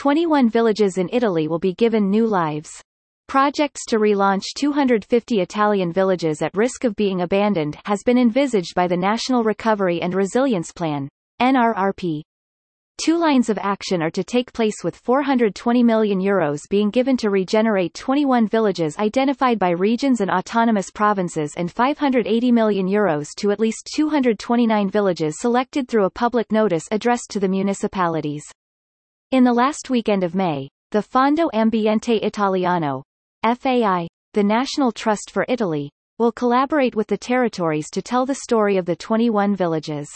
21 villages in Italy will be given new lives. Projects to relaunch 250 Italian villages at risk of being abandoned has been envisaged by the National Recovery and Resilience Plan, NRRP. Two lines of action are to take place with 420 million euros being given to regenerate 21 villages identified by regions and autonomous provinces and 580 million euros to at least 229 villages selected through a public notice addressed to the municipalities. In the last weekend of May, the Fondo Ambiente Italiano, FAI, the National Trust for Italy, will collaborate with the territories to tell the story of the 21 villages.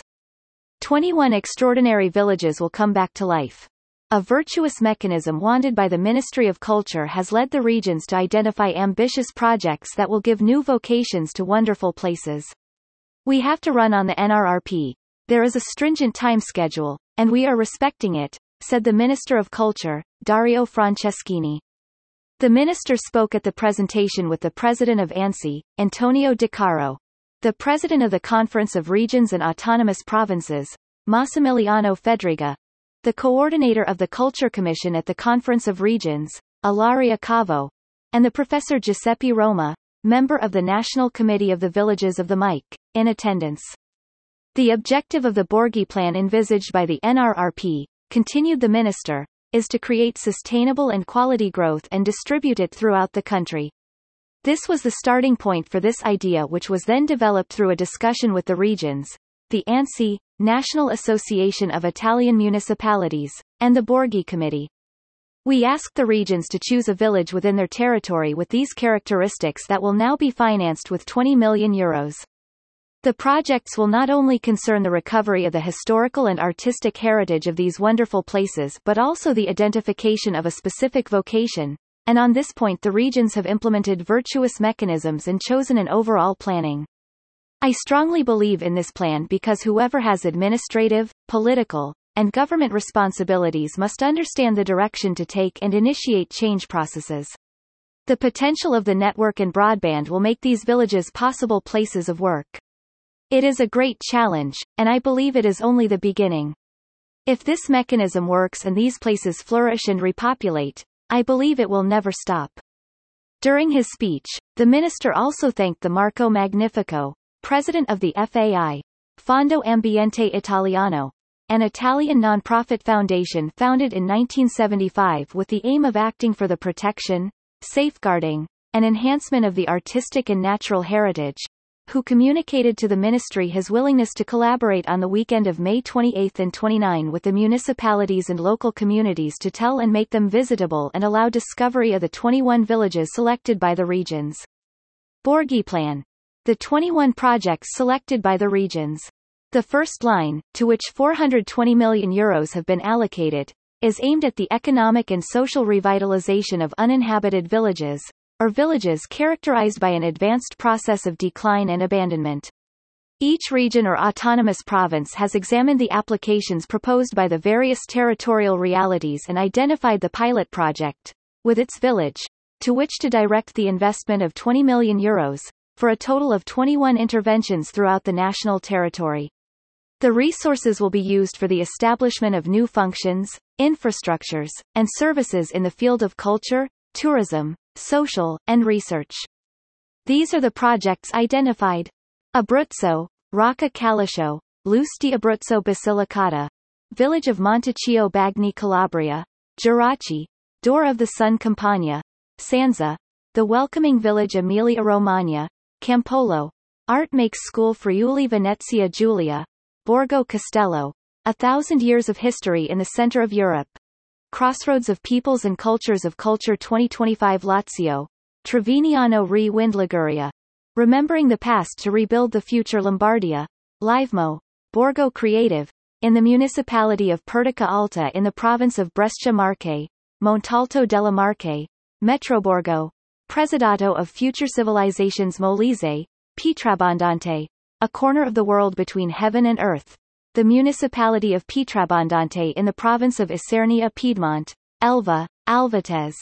21 extraordinary villages will come back to life. A virtuous mechanism wanted by the Ministry of Culture has led the regions to identify ambitious projects that will give new vocations to wonderful places. We have to run on the NRRP. There is a stringent time schedule, and we are respecting it, said the Minister of Culture, Dario Franceschini. The minister spoke at the presentation with the president of ANCI, Antonio Decaro, the president of the Conference of Regions and Autonomous Provinces, Massimiliano Fedriga, the coordinator of the Culture Commission at the Conference of Regions, Ilaria Cavo, and the professor Giuseppe Roma, member of the National Committee of the Villages of the MIC, in attendance. The objective of the Borghi Plan envisaged by the NRRP, continued the minister, is to create sustainable and quality growth and distribute it throughout the country. This was the starting point for this idea which was then developed through a discussion with the regions, the ANCI, National Association of Italian Municipalities, and the Borghi Committee. We asked the regions to choose a village within their territory with these characteristics that will now be financed with 20 million euros. The projects will not only concern the recovery of the historical and artistic heritage of these wonderful places but also the identification of a specific vocation, and on this point the regions have implemented virtuous mechanisms and chosen an overall planning. I strongly believe in this plan because whoever has administrative, political, and government responsibilities must understand the direction to take and initiate change processes. The potential of the network and broadband will make these villages possible places of work. It is a great challenge, and I believe it is only the beginning. If this mechanism works and these places flourish and repopulate, I believe it will never stop. During his speech, the minister also thanked the Marco Magnifico, president of the FAI, Fondo Ambiente Italiano, an Italian non-profit foundation founded in 1975 with the aim of acting for the protection, safeguarding, and enhancement of the artistic and natural heritage, who communicated to the ministry his willingness to collaborate on the weekend of May 28 and 29 with the municipalities and local communities to tell and make them visitable and allow discovery of the 21 villages selected by the regions. Borghi Plan. The 21 projects selected by the regions. The first line, to which 420 million euros have been allocated, is aimed at the economic and social revitalization of uninhabited villages, or villages characterized by an advanced process of decline and abandonment. Each region or autonomous province has examined the applications proposed by the various territorial realities and identified the pilot project, with its village, to which to direct the investment of 20 million euros, for a total of 21 interventions throughout the national territory. The resources will be used for the establishment of new functions, infrastructures, and services in the field of culture, tourism, social, and research. These are the projects identified. Abruzzo, Rocca Calascio, Luz di Abruzzo Basilicata, Village of Monticchio Bagni Calabria, Gerace, Door of the Sun Campania, Sanza, the welcoming village Emilia Romagna, Campolo, Art Makes School Friuli Venezia Giulia, Borgo Castello, A Thousand Years of History in the Center of Europe, Crossroads of Peoples and Cultures of Culture 2025 Lazio, Trevignano re Wind Liguria. Remembering the Past to Rebuild the Future Lombardia, Livemmo, Borgo Creative, in the municipality of Pertica Alta in the province of Brescia Marche, Montalto delle Marche, Metroborgo, Presidato of Future Civilizations Molise, Pietrabondante, a corner of the world between heaven and earth, the municipality of Pietrabondante in the province of Isernia Piedmont, Elva, Alvates.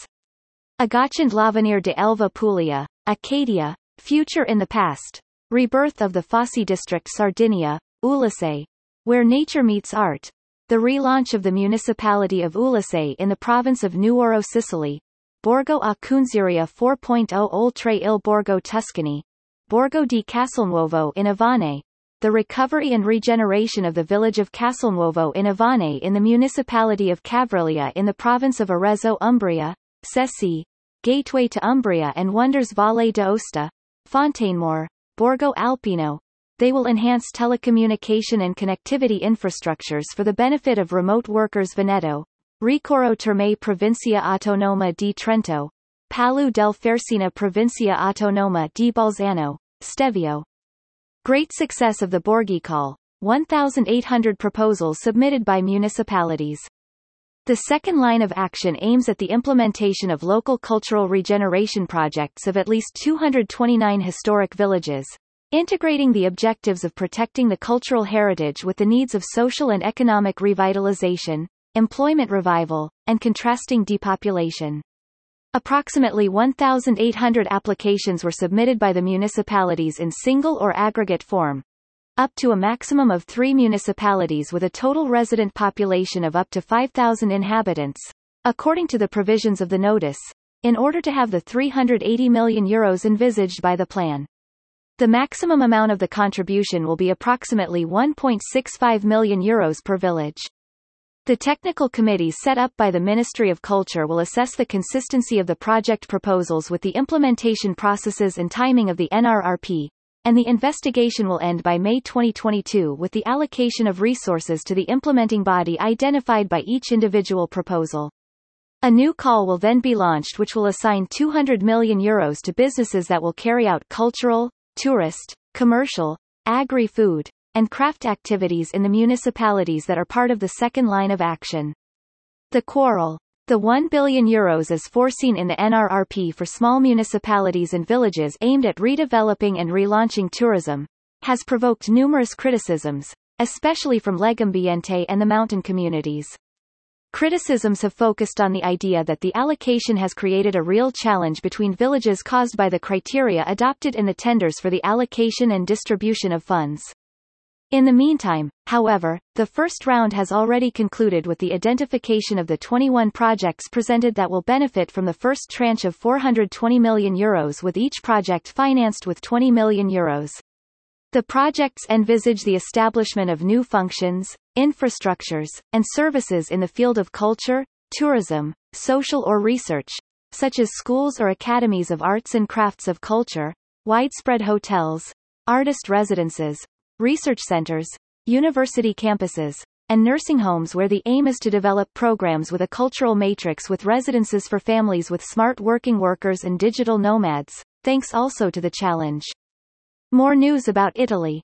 Agachand L'avenir de Elva Puglia, Accadia, Future in the Past, Rebirth of the Fossi District Sardinia, Ulassai, where nature meets art, the relaunch of the municipality of Ulassai in the province of Nuoro Sicily, Borgo a Cunziria 4.0 Oltre il Borgo Tuscany, Borgo di Castelnuovo in Avane, the recovery and regeneration of the village of Castelnuovo in Avane in the municipality of Cavriglia in the province of Arezzo Umbria, Cesi, Gateway to Umbria and Wonders Valle d'Aosta, Fontainemore, Borgo Alpino. They will enhance telecommunication and connectivity infrastructures for the benefit of remote workers Veneto, Recoaro Terme Provincia Autonoma di Trento, Palu del Fersina Provincia Autonoma di Bolzano, Stelvio. Great success of the Borghi Call, 1,800 proposals submitted by municipalities. The second line of action aims at the implementation of local cultural regeneration projects of at least 229 historic villages, integrating the objectives of protecting the cultural heritage with the needs of social and economic revitalization, employment revival, and contrasting depopulation. Approximately 1,800 applications were submitted by the municipalities in single or aggregate form, up to a maximum of three municipalities with a total resident population of up to 5,000 inhabitants, according to the provisions of the notice, in order to have the 380 million euros envisaged by the plan. The maximum amount of the contribution will be approximately 1.65 million euros per village. The technical committees set up by the Ministry of Culture will assess the consistency of the project proposals with the implementation processes and timing of the NRRP, and the investigation will end by May 2022 with the allocation of resources to the implementing body identified by each individual proposal. A new call will then be launched which will assign 200 million euros to businesses that will carry out cultural, tourist, commercial, agri-food, and craft activities in the municipalities that are part of the second line of action. The quarrel. The 1 billion euros is foreseen in the NRRP for small municipalities and villages aimed at redeveloping and relaunching tourism, has provoked numerous criticisms, especially from Legambiente and the mountain communities. Criticisms have focused on the idea that the allocation has created a real challenge between villages caused by the criteria adopted in the tenders for the allocation and distribution of funds. In the meantime, however, the first round has already concluded with the identification of the 21 projects presented that will benefit from the first tranche of 420 million euros with each project financed with 20 million euros. The projects envisage the establishment of new functions, infrastructures, and services in the field of culture, tourism, social or research, such as schools or academies of arts and crafts of culture, widespread hotels, artist residences, research centers, university campuses, and nursing homes where the aim is to develop programs with a cultural matrix with residences for families with smart working workers and digital nomads, thanks also to the challenge. More news about Italy.